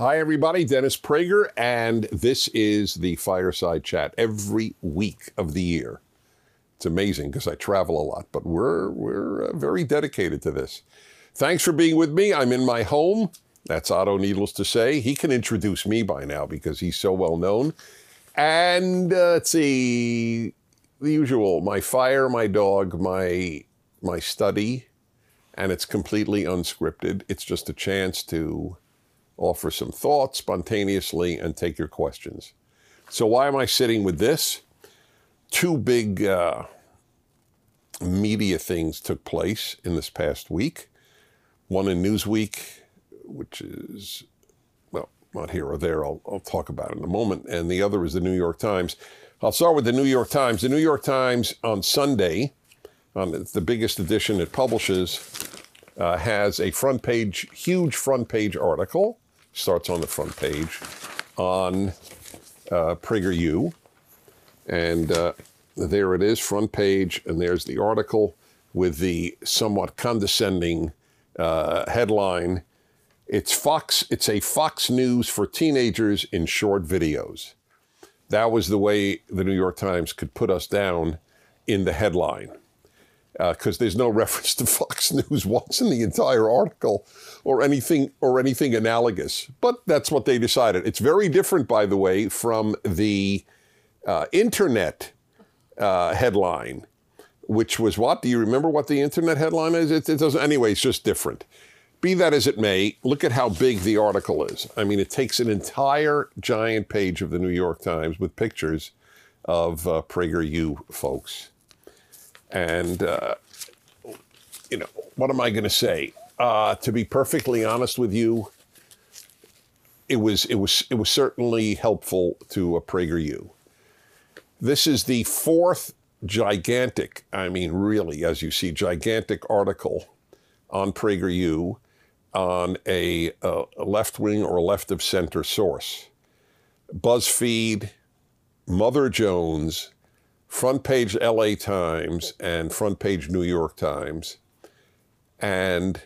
Hi, everybody. Dennis Prager, and this is the Fireside Chat every week of the year. It's amazing because I travel a lot, but we're we're uh, very dedicated to this. Thanks for being with me. I'm in my home. That's Otto, needless to say. He can introduce me by now because he's so well known. And uh, let's see, the usual: my fire, my dog, my my study, and it's completely unscripted. It's just a chance to offer some thoughts spontaneously and take your questions. So, why am I sitting with this? Two big uh, media things took place in this past week. One in Newsweek, which is, well, not here or there. I'll, I'll talk about it in a moment. And the other is the New York Times. I'll start with the New York Times. The New York Times on Sunday, on the biggest edition it publishes, uh, has a front page, huge front page article starts on the front page on uh, PragerU. And uh, there it is, front page, and there's the article with the somewhat condescending uh, headline. It's Fox. It's a Fox News for teenagers in short videos. That was the way the New York Times could put us down in the headline because uh, there's no reference to Fox News once in the entire article or anything or anything analogous. But that's what they decided. It's very different, by the way, from the uh, internet uh, headline, which was what? Do you remember what the internet headline is? It, it doesn't. Anyway, it's just different. Be that as it may, look at how big the article is. I mean, it takes an entire giant page of the New York Times with pictures of uh, PragerU folks. And, uh, you know, what am I going to say? Uh, to be perfectly honest with you, it was it was it was certainly helpful to a PragerU. This is the fourth gigantic, I mean, really, as you see, gigantic article on PragerU on a, a left wing or left of center source. BuzzFeed, Mother Jones, front page LA Times and front page New York Times. And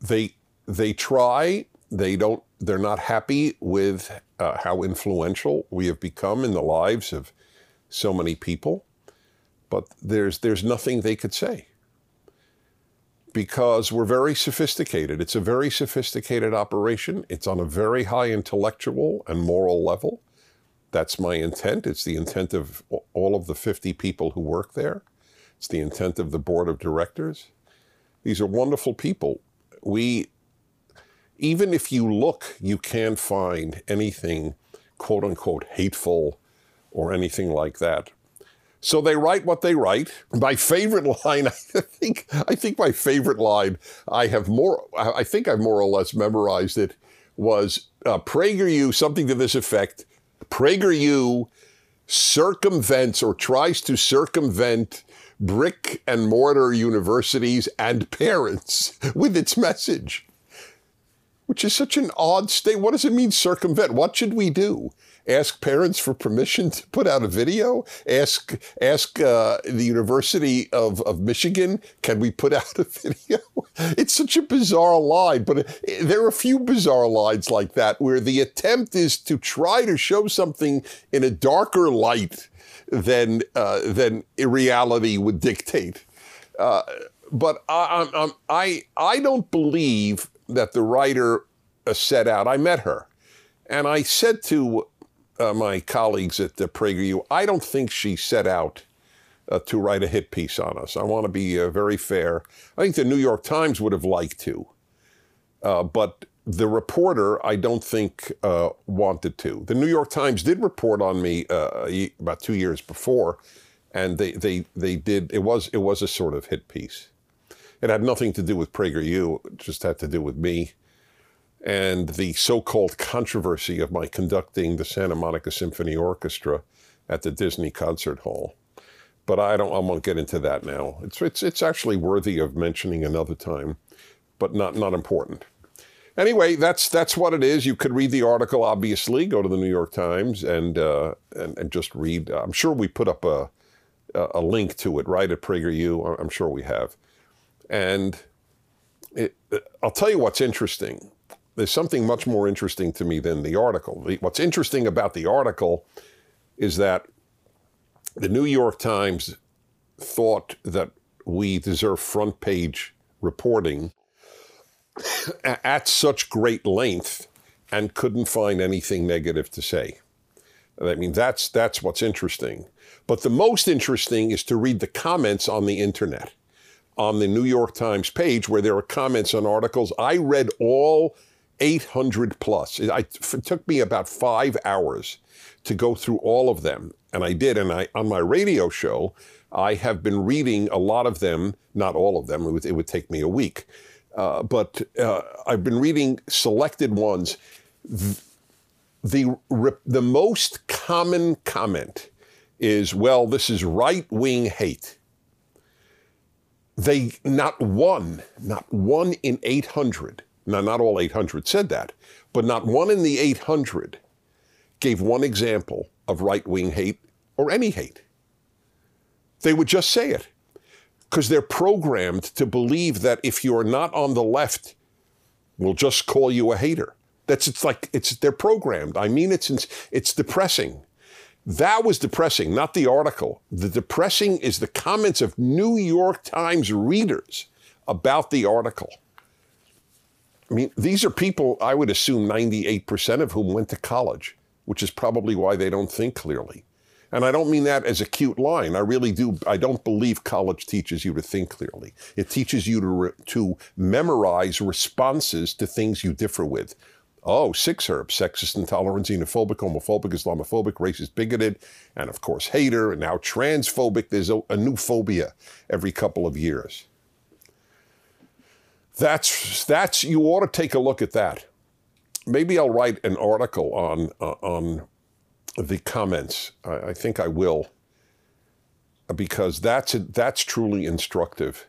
they they try, they don't they're not happy with uh, how influential we have become in the lives of so many people. But there's there's nothing they could say. Because we're very sophisticated. It's a very sophisticated operation. It's on a very high intellectual and moral level. That's my intent. It's the intent of all of the 50 people who work there. It's the intent of the board of directors. These are wonderful people. We, even if you look, you can't find anything quote unquote hateful or anything like that. So they write what they write. My favorite line, I think, I think my favorite line, I have more, I think I've more or less memorized it, was uh, PragerU, something to this effect. PragerU circumvents or tries to circumvent brick and mortar universities and parents with its message, which is such an odd state. What does it mean, circumvent? What should we do? Ask parents for permission to put out a video, ask ask uh, the University of, of Michigan, can we put out a video? It's such a bizarre line, but it, there are a few bizarre lines like that where the attempt is to try to show something in a darker light than uh, than reality would dictate. Uh, but I, I, I, I don't believe that the writer uh, set out. I met her, and I said to uh, my colleagues at the PragerU, I don't think she set out uh, to write a hit piece on us. I want to be uh, very fair. I think the New York Times would have liked to, uh, but the reporter, I don't think uh, wanted to. The New York Times did report on me uh, about two years before, and they, they, they did. It was it was a sort of hit piece. It had nothing to do with PragerU. It just had to do with me and the so-called controversy of my conducting the Santa Monica Symphony Orchestra at the Disney Concert Hall. But I don't. I won't get into that now. It's it's it's actually worthy of mentioning another time, but not not important. Anyway, that's that's what it is. You could read the article. Obviously, go to the New York Times and uh, and and just read. I'm sure we put up a a link to it right at PragerU. I'm sure we have. And it, I'll tell you what's interesting there's something much more interesting to me than the article. What's interesting about the article is that the New York Times thought that we deserve front page reporting at such great length and couldn't find anything negative to say. I mean, that's that's what's interesting. But the most interesting is to read the comments on the internet, on the New York Times page, where there are comments on articles. I read all 800 plus. It, it took me about five hours to go through all of them, and I did. And I on my radio show, I have been reading a lot of them, not all of them. It would, it would take me a week, uh, but uh, I've been reading selected ones. The the most common comment is, "Well, this is right wing hate." They not one, not one in 800 now, not all 800 said that, but not one in the 800 gave one example of right wing hate or any hate. They would just say it because they're programmed to believe that if you're not on the left, we'll just call you a hater. That's it's like it's they're programmed. I mean, it's it's depressing. That was depressing, not the article. The depressing is the comments of New York Times readers about the article. I mean, these are people, I would assume 98% of whom went to college, which is probably why they don't think clearly. And I don't mean that as a cute line. I really do. I don't believe college teaches you to think clearly. It teaches you to, re, to memorize responses to things you differ with. Oh, six herbs, sexist, intolerant, xenophobic, homophobic, Islamophobic, racist, bigoted, and of course, hater, and now transphobic. There's a, a new phobia every couple of years. That's that's you ought to take a look at that. Maybe I'll write an article on uh, on the comments. I, I, think I will because that's a, that's truly instructive.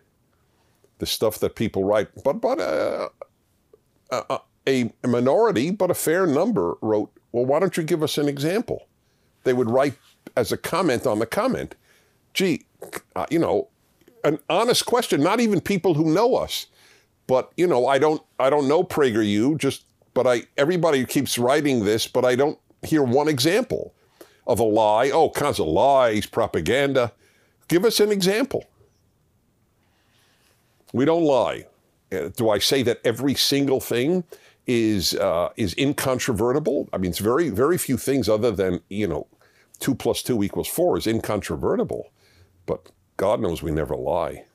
The stuff that people write, but but uh, uh, a, a minority, but a fair number wrote. Well, why don't you give us an example? They would write as a comment on the comment. Gee, uh, you know, an honest question. Not even people who know us but you know, I don't I don't know PragerU. Just but I everybody keeps writing this, but I don't hear one example of a lie. Oh, kinds of lies, propaganda. Give us an example. We don't lie. Uh, do I say that every single thing is uh, is incontrovertible? I mean, it's very very few things other than you know, two plus two equals four is incontrovertible. But God knows we never lie.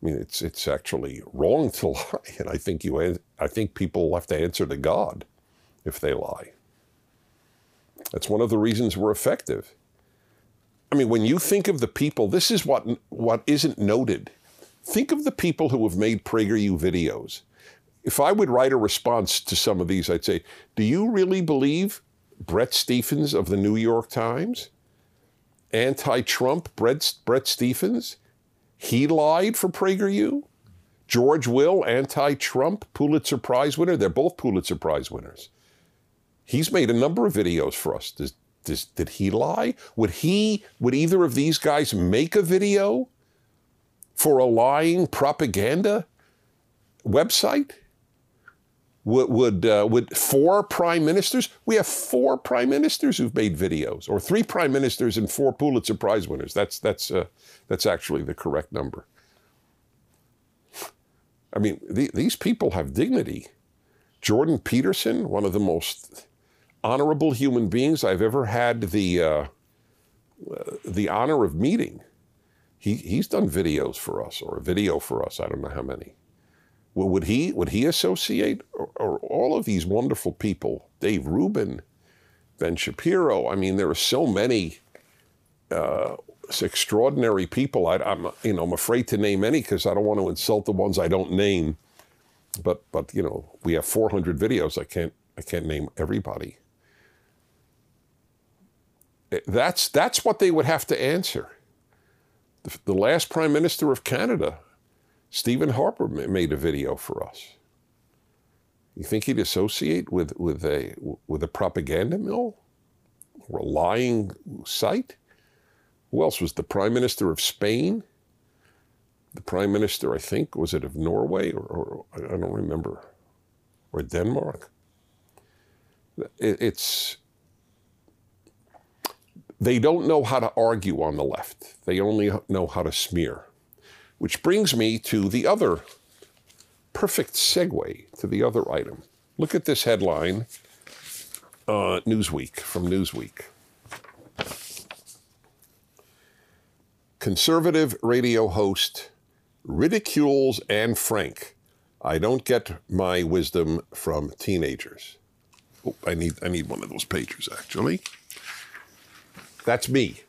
I mean, it's it's actually wrong to lie, and I think you I think people have to answer to God if they lie. That's one of the reasons we're effective. I mean, when you think of the people, this is what what isn't noted. Think of the people who have made PragerU videos. If I would write a response to some of these, I'd say, "Do you really believe Bret Stephens of the New York Times, anti-Trump Brett Bret Stephens?" He lied for PragerU. George Will, anti Trump, Pulitzer Prize winner. They're both Pulitzer Prize winners. He's made a number of videos for us. Does, does, did he lie? Would he, would either of these guys make a video for a lying propaganda website? Would would, uh, would four prime ministers? We have four prime ministers who've made videos, or three prime ministers and four Pulitzer Prize winners. That's that's uh, that's actually the correct number. I mean, the, these people have dignity. Jordan Peterson, one of the most honorable human beings I've ever had the uh, the honor of meeting. He he's done videos for us, or a video for us. I don't know how many. Would he would he associate or, or all of these wonderful people? Dave Rubin, Ben Shapiro. I mean, there are so many uh, extraordinary people. I, am you know I'm afraid to name any because I don't want to insult the ones I don't name. But but you know we have 400 videos. I can't I can't name everybody. Eh, that's that's what they would have to answer. The, the last prime minister of Canada Stephen Harper made a video for us. You think he'd associate with, with, a, with a propaganda mill or a lying site? Who else was the Prime Minister of Spain? The Prime Minister, I think, was it of Norway or, or I don't remember. or Denmark. It's they don't know how to argue on the left. They only know how to smear. Which brings me to the other perfect segue to the other item. Look at this headline, uh, Newsweek, from Newsweek. Conservative radio host ridicules Anne Frank. I don't get my wisdom from teenagers. Oh, I need I need one of those pagers actually. That's me.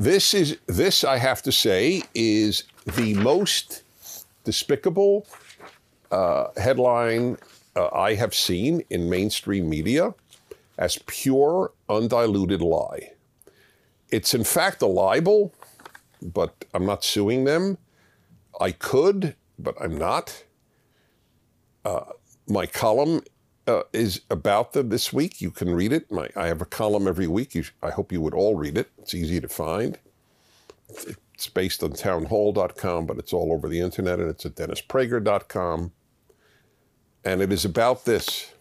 This is this I have to say is the most despicable uh, headline uh, I have seen in mainstream media as pure, undiluted lie. It's in fact a libel, but I'm not suing them. I could, but I'm not. Uh, my column uh, is about them this week. You can read it. My, I have a column every week. You, I hope you would all read it. It's easy to find. It's based on townhall.com, but it's all over the internet, and it's at dennisprager.com. And it is about this.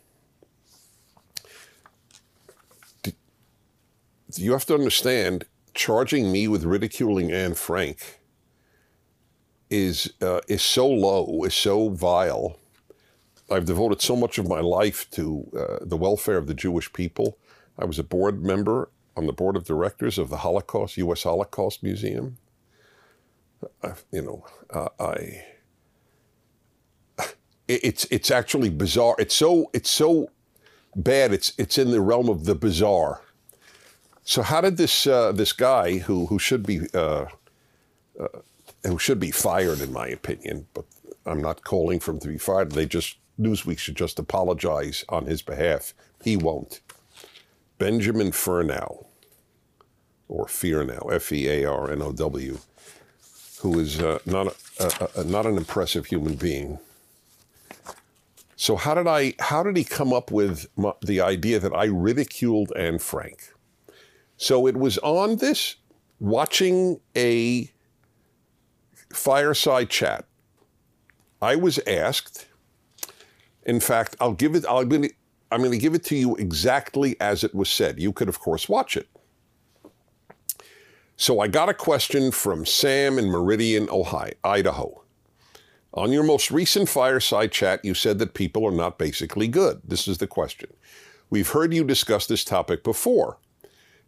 You have to understand, charging me with ridiculing Anne Frank is uh, is so low, is so vile I've devoted so much of my life to uh, the welfare of the Jewish people. I was a board member on the board of directors of the Holocaust, U.S. Holocaust Museum. I, you know, uh, I. It's it's actually bizarre. It's so it's so bad. It's it's in the realm of the bizarre. So how did this uh, this guy who who should be uh, uh, who should be fired in my opinion, but I'm not calling for him to be fired. They just Newsweek should just apologize on his behalf. He won't. Benjamin Fernnow, or Fearnow, F E A R N O W, who is uh, not, a, a, a, not an impressive human being. So how did I? How did he come up with my, the idea that I ridiculed Anne Frank? So it was on this watching a fireside chat. I was asked in fact, I'll give it. To. I'm going to give it to you exactly as it was said. You could, of course, watch it. So I got a question from Sam in Meridian, Ohio, Idaho. On your most recent fireside chat, you said that people are not basically good. This is the question. We've heard you discuss this topic before.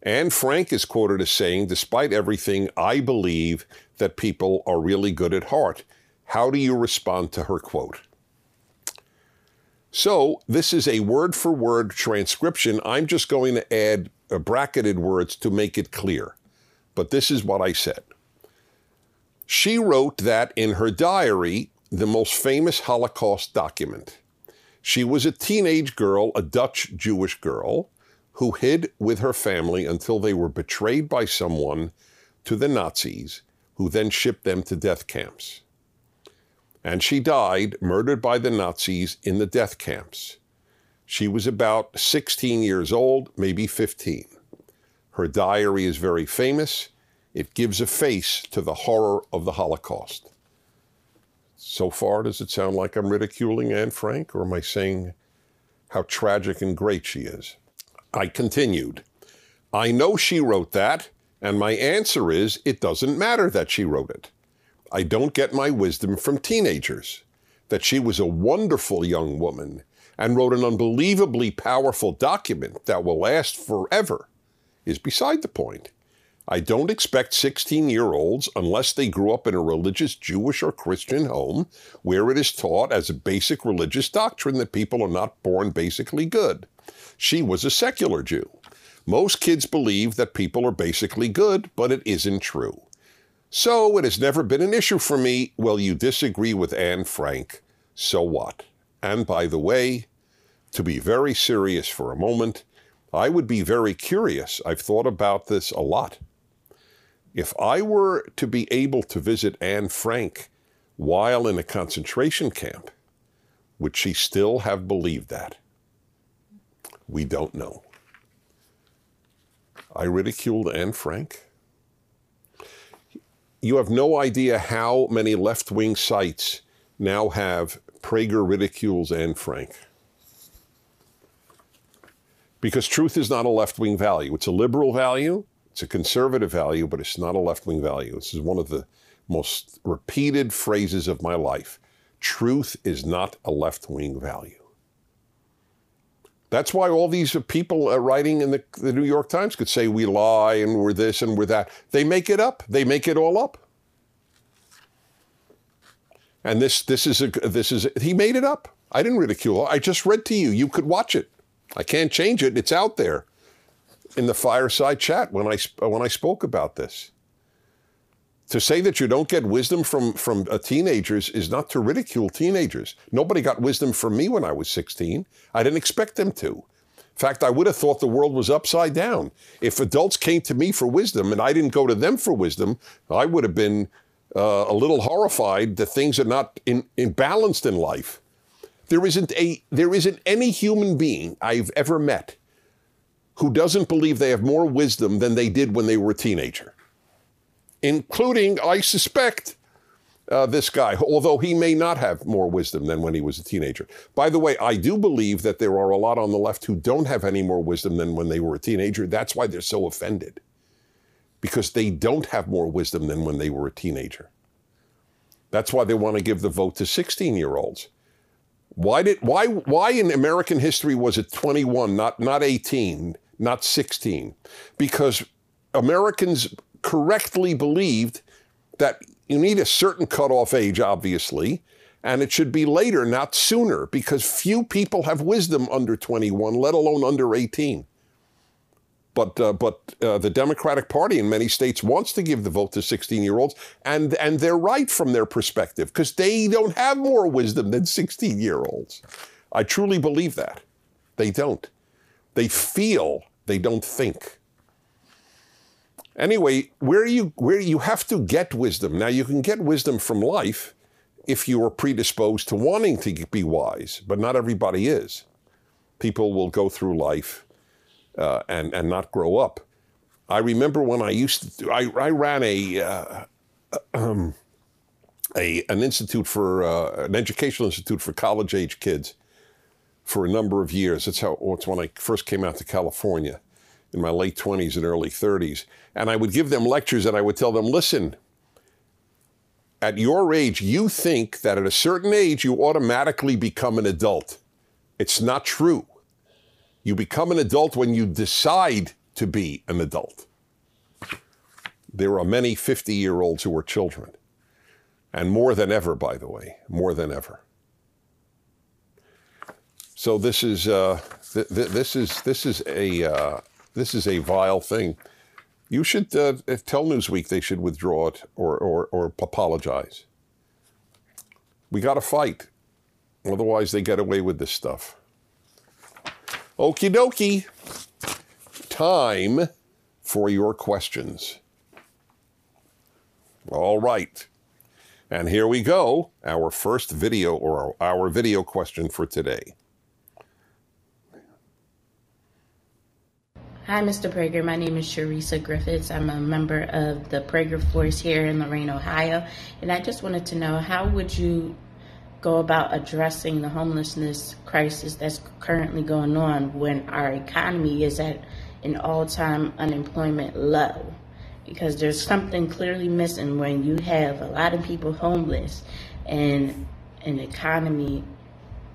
Anne Frank is quoted as saying, Despite everything, I believe that people are really good at heart. How do you respond to her quote? So this is a word for word transcription. I'm just going to add uh, bracketed words to make it clear. But this is what I said. She wrote that in her diary, the most famous Holocaust document. She was a teenage girl, a Dutch Jewish girl, who hid with her family until they were betrayed by someone to the Nazis, who then shipped them to death camps and she died murdered by the Nazis in the death camps. She was about 16 years old, maybe 15. Her diary is very famous. It gives a face to the horror of the Holocaust. So far, does it sound like I'm ridiculing Anne Frank, or am I saying how tragic and great she is? I continued. I know she wrote that, and my answer is it doesn't matter that she wrote it. I don't get my wisdom from teenagers. That she was a wonderful young woman and wrote an unbelievably powerful document that will last forever is beside the point. I don't expect 16 year olds, unless they grew up in a religious Jewish or Christian home, where it is taught as a basic religious doctrine that people are not born basically good. She was a secular Jew. Most kids believe that people are basically good, but it isn't true. So it has never been an issue for me. Well, you disagree with Anne Frank. So what? And by the way, to be very serious for a moment, I would be very curious. I've thought about this a lot. If I were to be able to visit Anne Frank while in a concentration camp, would she still have believed that? We don't know. I ridiculed Anne Frank you have no idea how many left wing sites now have Prager ridicules Anne Frank. Because truth is not a left wing value. It's a liberal value, it's a conservative value, but it's not a left wing value. This is one of the most repeated phrases of my life. Truth is not a left wing value. That's why all these people writing in the, the New York Times could say we lie and we're this and we're that. They make it up. They make it all up. And this this is a this is a, he made it up. I didn't ridicule. I just read to you. You could watch it. I can't change it. It's out there in the fireside chat when I when I spoke about this. To say that you don't get wisdom from from uh, teenagers is not to ridicule teenagers. Nobody got wisdom from me when I was 16. I didn't expect them to. In fact, I would have thought the world was upside down. If adults came to me for wisdom and I didn't go to them for wisdom, I would have been uh, a little horrified that things are not in, in balanced in life. There isn't a there isn't any human being I've ever met who doesn't believe they have more wisdom than they did when they were a teenager including, I suspect, uh, this guy, although he may not have more wisdom than when he was a teenager. By the way, I do believe that there are a lot on the left who don't have any more wisdom than when they were a teenager. That's why they're so offended, because they don't have more wisdom than when they were a teenager. That's why they want to give the vote to 16 year olds. Why did why why in American history was it 21, not not 18, not 16? Because Americans correctly believed that you need a certain cutoff age, obviously, and it should be later, not sooner, because few people have wisdom under 21, let alone under 18. But uh, but uh, the Democratic Party in many states wants to give the vote to 16 year olds, and and they're right from their perspective because they don't have more wisdom than 16 year olds. I truly believe that. They don't. They feel. They don't think. Anyway, where you where you have to get wisdom. Now you can get wisdom from life if you are predisposed to wanting to be wise, but not everybody is. People will go through life uh, and and not grow up. I remember when I used to. I, I ran a. Uh, um, a, an institute for uh, an educational institute for college age kids for a number of years. That's how it's when I first came out to California in my late 20s and early 30s. And I would give them lectures and I would tell them, listen, at your age, you think that at a certain age you automatically become an adult. It's not true. You become an adult when you decide to be an adult. There are many 50 year olds who are children. And more than ever, by the way, more than ever. So this is uh, th- th- this is this is a uh, this is a vile thing. You should uh, tell Newsweek they should withdraw it or, or, or apologize. We got to fight. Otherwise, they get away with this stuff. Okie dokie. Time for your questions. All right. And here we go, our first video or our video question for today. Hi, Mr. Prager. My name is Sharisa Griffiths. I'm a member of the Prager Force here in Lorain, Ohio. And I just wanted to know how would you go about addressing the homelessness crisis that's currently going on when our economy is at an all time unemployment low? Because there's something clearly missing when you have a lot of people homeless and an economy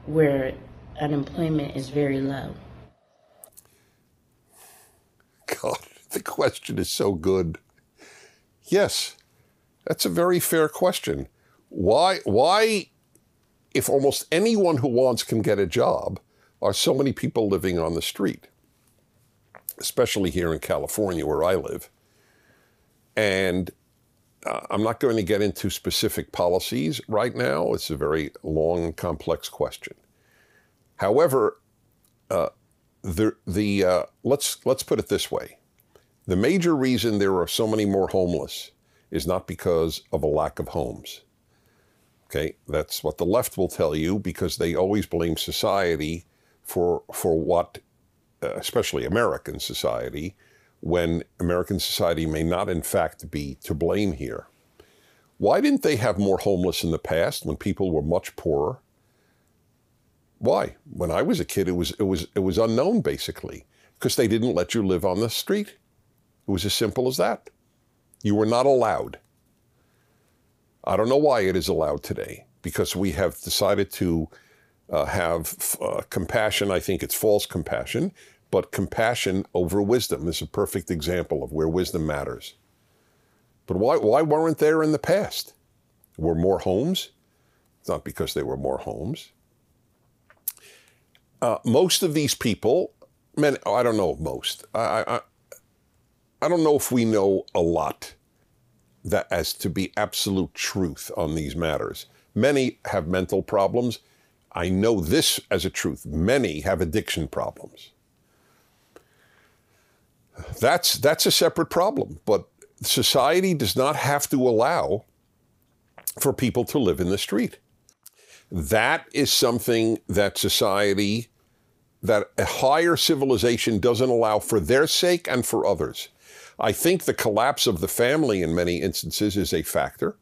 where unemployment is very low. God, the question is so good. Yes, that's a very fair question. Why, why, if almost anyone who wants can get a job, are so many people living on the street? Especially here in California, where I live. And uh, I'm not going to get into specific policies right now. It's a very long and complex question. However, uh, the the uh, let's let's put it this way: the major reason there are so many more homeless is not because of a lack of homes. Okay, that's what the left will tell you because they always blame society for for what, uh, especially American society, when American society may not in fact be to blame here. Why didn't they have more homeless in the past when people were much poorer? Why? When I was a kid, it was it was it was unknown basically because they didn't let you live on the street. It was as simple as that. You were not allowed. I don't know why it is allowed today because we have decided to uh, have uh, compassion. I think it's false compassion, but compassion over wisdom is a perfect example of where wisdom matters. But why, why weren't there in the past? Were more homes? It's not because they were more homes. Uh, most of these people, men, I don't know most. I, I, I don't know if we know a lot that as to be absolute truth on these matters. Many have mental problems. I know this as a truth. Many have addiction problems. That's that's a separate problem, but society does not have to allow for people to live in the street. That is something that society that a higher civilization doesn't allow for their sake and for others. I think the collapse of the family in many instances is a factor.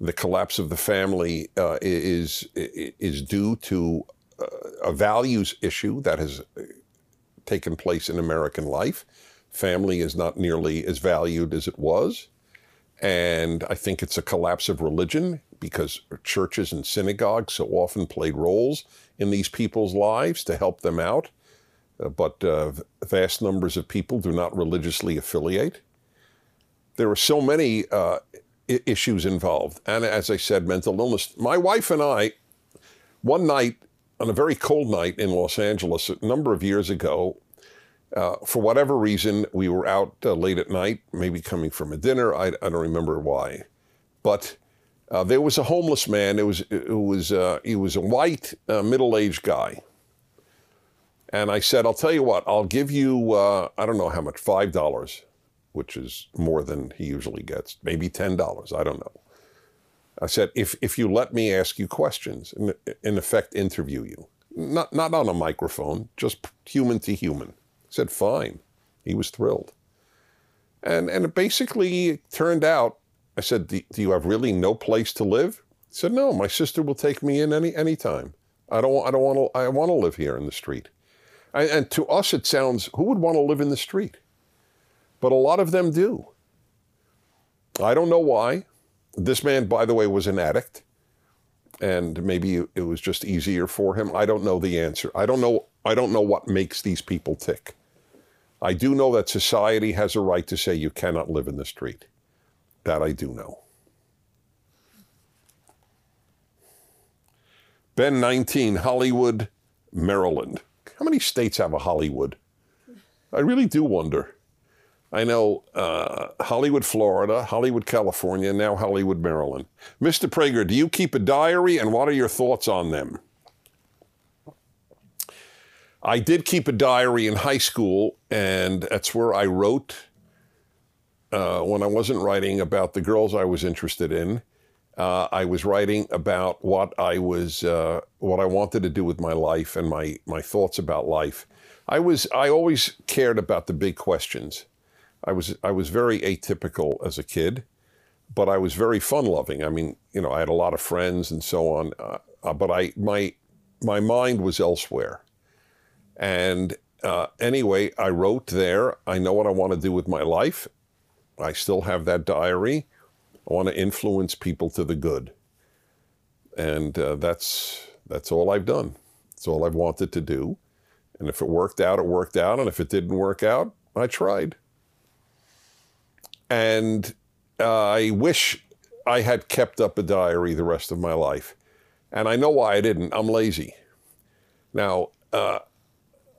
The collapse of the family uh, is is due to uh, a values issue that has taken place in American life. Family is not nearly as valued as it was. And I think it's a collapse of religion because churches and synagogues so often played roles in these people's lives to help them out. Uh, but uh, vast numbers of people do not religiously affiliate. There are so many uh, issues involved. And as I said, mental illness. My wife and I, one night, on a very cold night in Los Angeles, a number of years ago, uh, for whatever reason, we were out uh, late at night, maybe coming from a dinner. I, I don't remember why. But uh, there was a homeless man. It was, it was, he was a white, middle aged guy and I said, I'll tell you what, I'll give you, uh, I don't know how much, $5, which is more than he usually gets, maybe $10, I don't know. I said, if, if you let me ask you questions, in, in effect, interview you, not, not on a microphone, just human to human. I said, fine. He was thrilled. And, and it basically turned out, I said, do, do you have really no place to live? He said, no, my sister will take me in any time. I don't, I don't want to, I want to live here in the street. And to us, it sounds, who would want to live in the street? But a lot of them do. I don't know why. This man, by the way, was an addict. And maybe it was just easier for him. I don't know the answer. I don't know. I don't know what makes these people tick. I do know that society has a right to say you cannot live in the street. That I do know. Ben 19, Hollywood, Maryland. How many states have a Hollywood? I really do wonder. I know uh, Hollywood, Florida, Hollywood, California, now Hollywood, Maryland. Mr. Prager, do you keep a diary and what are your thoughts on them? I did keep a diary in high school, and that's where I wrote uh, when I wasn't writing about the girls I was interested in. Uh, I was writing about what I was, uh, what I wanted to do with my life and my my thoughts about life. I was, I always cared about the big questions. I was, I was very atypical as a kid, but I was very fun loving. I mean, you know, I had a lot of friends and so on, uh, uh but I, my, my mind was elsewhere. And uh, anyway, I wrote there. I know what I want to do with my life. I still have that diary. I want to influence people to the good. And uh, that's, that's all I've done. That's all I've wanted to do. And if it worked out, it worked out. And if it didn't work out, I tried. And uh, I wish I had kept up a diary the rest of my life. And I know why I didn't. I'm lazy. Now, uh,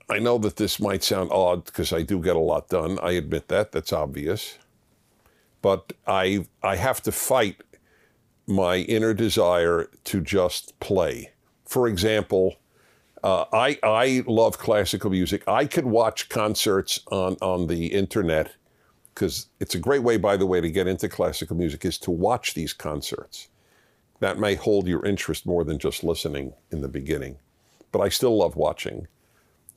I know that this might sound odd because I do get a lot done. I admit that. That's obvious but I I have to fight my inner desire to just play. For example, uh, I I love classical music. I could watch concerts on on the internet because it's a great way, by the way, to get into classical music is to watch these concerts. That may hold your interest more than just listening in the beginning, but I still love watching.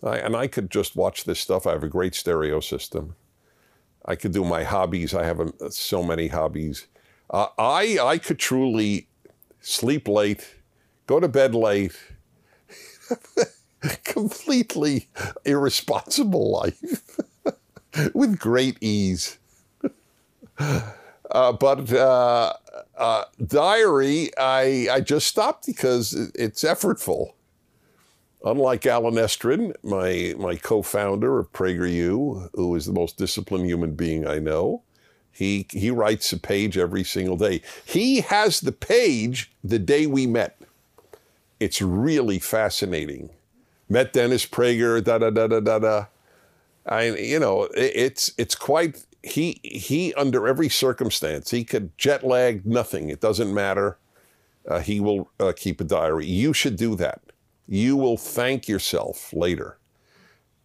I, and I could just watch this stuff. I have a great stereo system. I could do my hobbies. I have a, um, so many hobbies. Uh, I I could truly sleep late, go to bed late. completely irresponsible life with great ease. Uh, but uh, uh, diary, I, I just stopped because it's effortful. Unlike Allen Estrin, my, my co founder of PragerU, who is the most disciplined human being I know, he, he writes a page every single day. He has the page the day we met. It's really fascinating. Met Dennis Prager, da da da da da da. I, you know, it, it's it's quite. He he under every circumstance he could jet lag nothing. It doesn't matter. Uh, he will uh, keep a diary. You should do that. You will thank yourself later.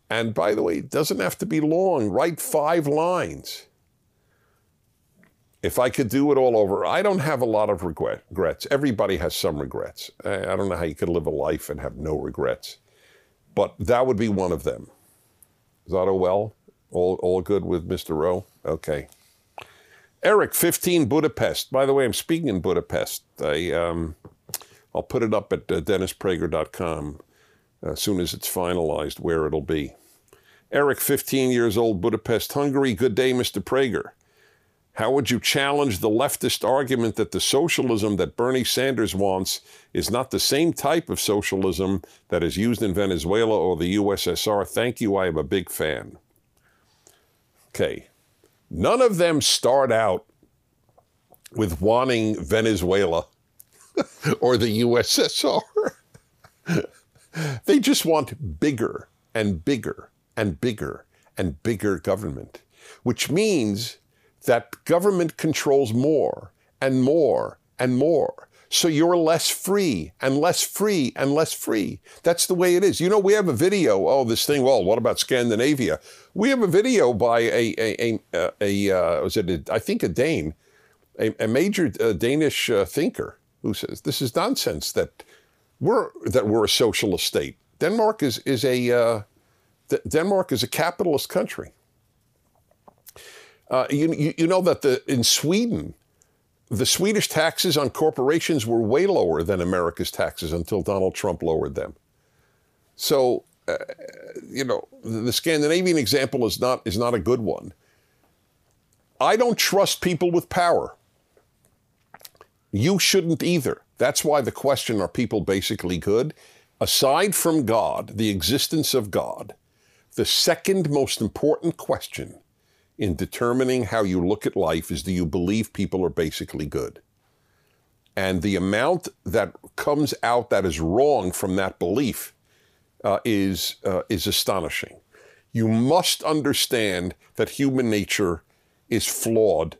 And by the way, it doesn't have to be long. Write five lines. If I could do it all over, I don't have a lot of regret, regrets. Everybody has some regrets. I don't know how you could live a life and have no regrets. But that would be one of them. Is that all well? All, all good with Mr. Rowe? Okay. Eric, 15 Budapest. By the way, I'm speaking in Budapest. I, um, I'll put it up at uh, dennisprager.com uh, as soon as it's finalized where it'll be. Eric, 15 years old, Budapest, Hungary. Good day, Mr. Prager. How would you challenge the leftist argument that the socialism that Bernie Sanders wants is not the same type of socialism that is used in Venezuela or the USSR? Thank you, I am a big fan. Okay. None of them start out with wanting Venezuela or the USSR. they just want bigger and bigger and bigger and bigger government, which means that government controls more and more and more. So you're less free and less free and less free. That's the way it is. You know, we have a video. Oh, this thing. Well, what about Scandinavia? We have a video by a a a, a uh, was it? A, I think a Dane, a, a major uh, Danish uh, thinker who says this is nonsense that we're that we're a socialist state. Denmark is is a uh, Denmark is a capitalist country. Uh, you, you, you know that the in Sweden, the Swedish taxes on corporations were way lower than America's taxes until Donald Trump lowered them. So, uh, you know, the Scandinavian example is not is not a good one. I don't trust people with power. You shouldn't either. That's why the question are people basically good? Aside from God, the existence of God, the second most important question in determining how you look at life is do you believe people are basically good? And the amount that comes out that is wrong from that belief uh, is, uh, is astonishing. You must understand that human nature is flawed.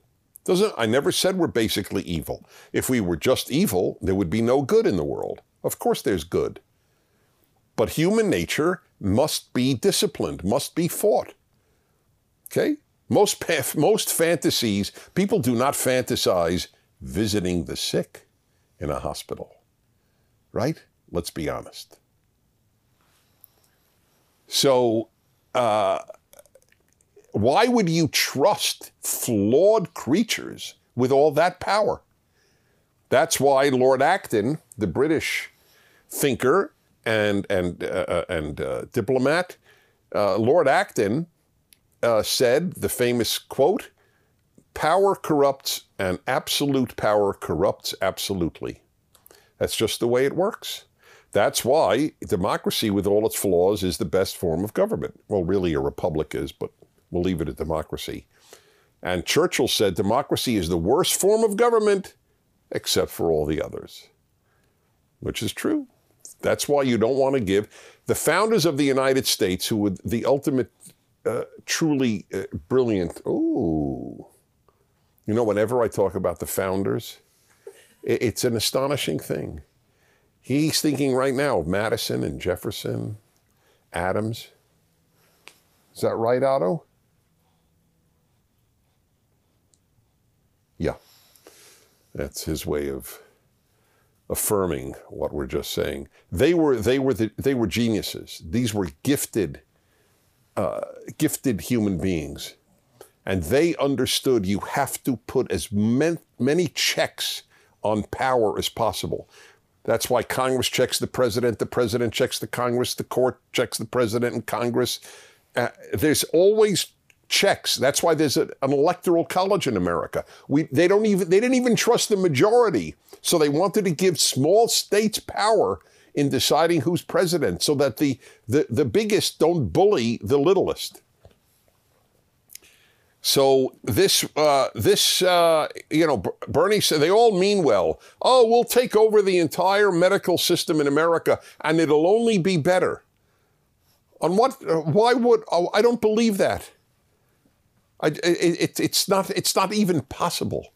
Doesn't I never said we're basically evil. If we were just evil, there would be no good in the world. Of course there's good. But human nature must be disciplined, must be fought. Okay? Most, most fantasies, people do not fantasize visiting the sick in a hospital, right? Let's be honest. So, uh, why would you trust flawed creatures with all that power? That's why Lord Acton, the British thinker and and uh, uh and uh, diplomat, uh, Lord Acton uh, said the famous quote power corrupts and absolute power corrupts absolutely. That's just the way it works. That's why democracy, with all its flaws, is the best form of government. Well, really, a republic is, but we'll leave it at democracy. And Churchill said democracy is the worst form of government, except for all the others, which is true. That's why you don't want to give the founders of the United States, who were the ultimate uh, truly uh, brilliant. Oh, you know, whenever I talk about the founders, it's an astonishing thing. He's thinking right now of Madison and Jefferson, Adams. Is that right, Otto? Yeah. That's his way of affirming what we're just saying. They were they were the, they were geniuses. These were gifted uh, gifted human beings. And they understood you have to put as many checks on power as possible. That's why Congress checks the president, the president checks the Congress, the court checks the president and Congress. Uh, there's always checks. That's why there's a, an electoral college in America. We they don't even they didn't even trust the majority, so they wanted to give small states power in deciding who's president, so that the the, the biggest don't bully the littlest. So this, uh, this, uh, you know, Bernie said they all mean well. Oh, we'll take over the entire medical system in America, and it'll only be better. On what? Why would? Oh, I don't believe that. I, it, it, it's not. It's not even possible.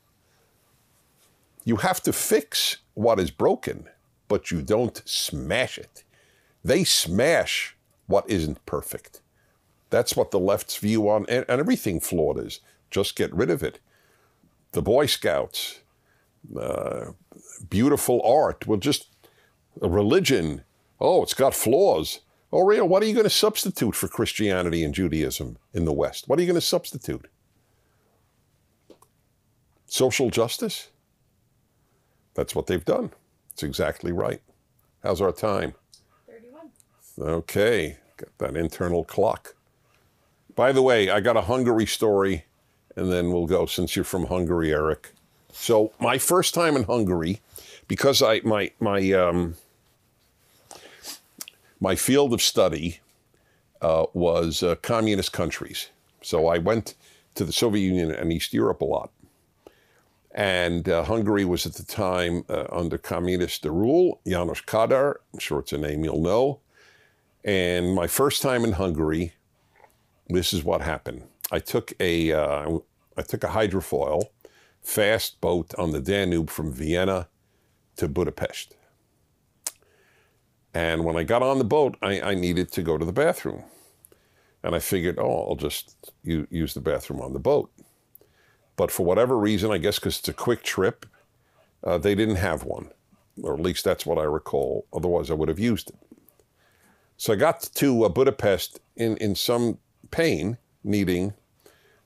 You have to fix what is broken, but you don't smash it. They smash what isn't perfect. That's what the left's view on and, everything flawed is. Just get rid of it. The Boy Scouts, uh, beautiful art, well, just religion. Oh, it's got flaws. Oh, real? What are you going to substitute for Christianity and Judaism in the West? What are you going to substitute? Social justice? That's what they've done. It's exactly right. How's our time? 31. Okay, got that internal clock. By the way, I got a Hungary story, and then we'll go since you're from Hungary, Eric. So my first time in Hungary, because I my my um, my field of study uh, was uh, communist countries. So I went to the Soviet Union and East Europe a lot. And uh, Hungary was at the time uh, under communist rule. Janos Kadar, I'm sure it's a name you'll know. And my first time in Hungary, this is what happened. I took a uh, I took a hydrofoil fast boat on the Danube from Vienna to Budapest. And when I got on the boat, I, I needed to go to the bathroom. And I figured, oh, I'll just use the bathroom on the boat. But for whatever reason, I guess because it's a quick trip, uh, they didn't have one. Or at least that's what I recall. Otherwise, I would have used it. So I got to uh, Budapest in, in some pain, needing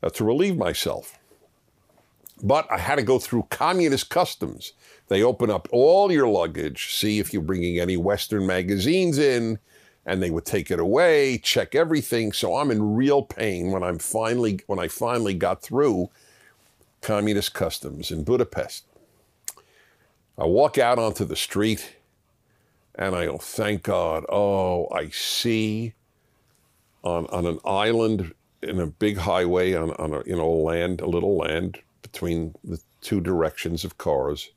uh, to relieve myself. But I had to go through communist customs. They open up all your luggage, see if you're bringing any Western magazines in, and they would take it away, check everything. So I'm in real pain when I'm finally when I finally got through communist customs in Budapest. I walk out onto the street and I go, thank God. Oh, I see on, on an island in a big highway on, on a you know land, a little land between the two directions of cars,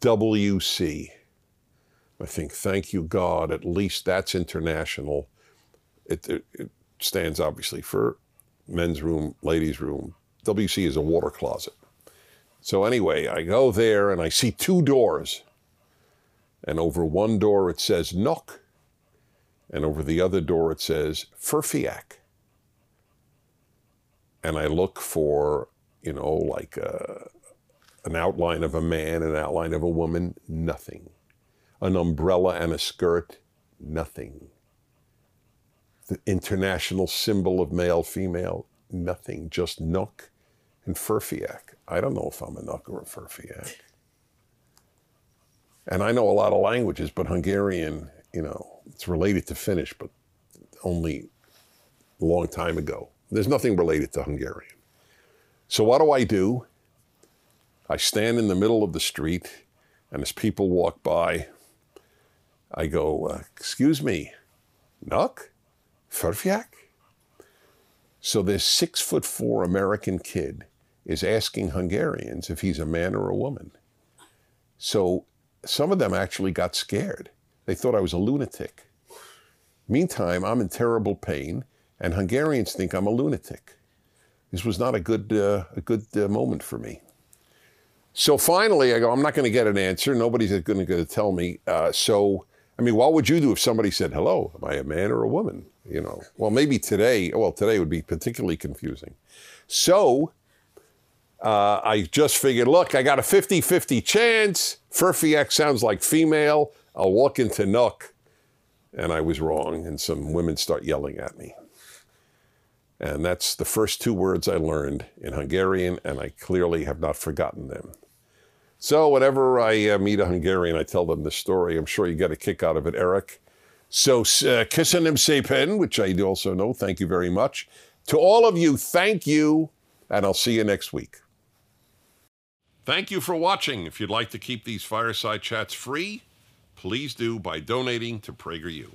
WC. I think, thank you, God, at least that's international. It, it, it stands obviously for men's room, ladies' room. WC is a water closet. So, anyway, I go there and I see two doors. And over one door it says Nők and over the other door it says Férfiak. And I look for, you know, like a, uh, an outline of a man, an outline of a woman, nothing. An umbrella and a skirt, nothing. The international symbol of male, female, nothing. Just Nők and Férfiak. I don't know if I'm a Nők or a Férfiak. And I know a lot of languages, but Hungarian, you know, it's related to Finnish, but only a long time ago. There's nothing related to Hungarian. So what do I do? I stand in the middle of the street, and as people walk by, I go, uh, "Excuse me, Nők, Férfiak." So this six foot four American kid is asking Hungarians if he's a man or a woman. So some of them actually got scared. They thought I was a lunatic. Meantime, I'm in terrible pain, and Hungarians think I'm a lunatic. This was not a good, uh, a good uh, moment for me. So finally, I go, I'm not going to get an answer. Nobody's going to tell me. Uh, so, I mean, what would you do if somebody said, hello, am I a man or a woman? You know, well, maybe today, well, today would be particularly confusing. So, uh, I just figured, look, I got a 50 50 chance. Férfiak sounds like female. I'll walk into Nők, and I was wrong, and some women start yelling at me. And that's the first two words I learned in Hungarian, and I clearly have not forgotten them. So whenever I uh, meet a Hungarian, I tell them this story. I'm sure you get a kick out of it, Eric. So uh, Köszönöm szépen, which I also know, thank you very much. To all of you, thank you, and I'll see you next week. Thank you for watching. If you'd like to keep these fireside chats free, please do by donating to PragerU.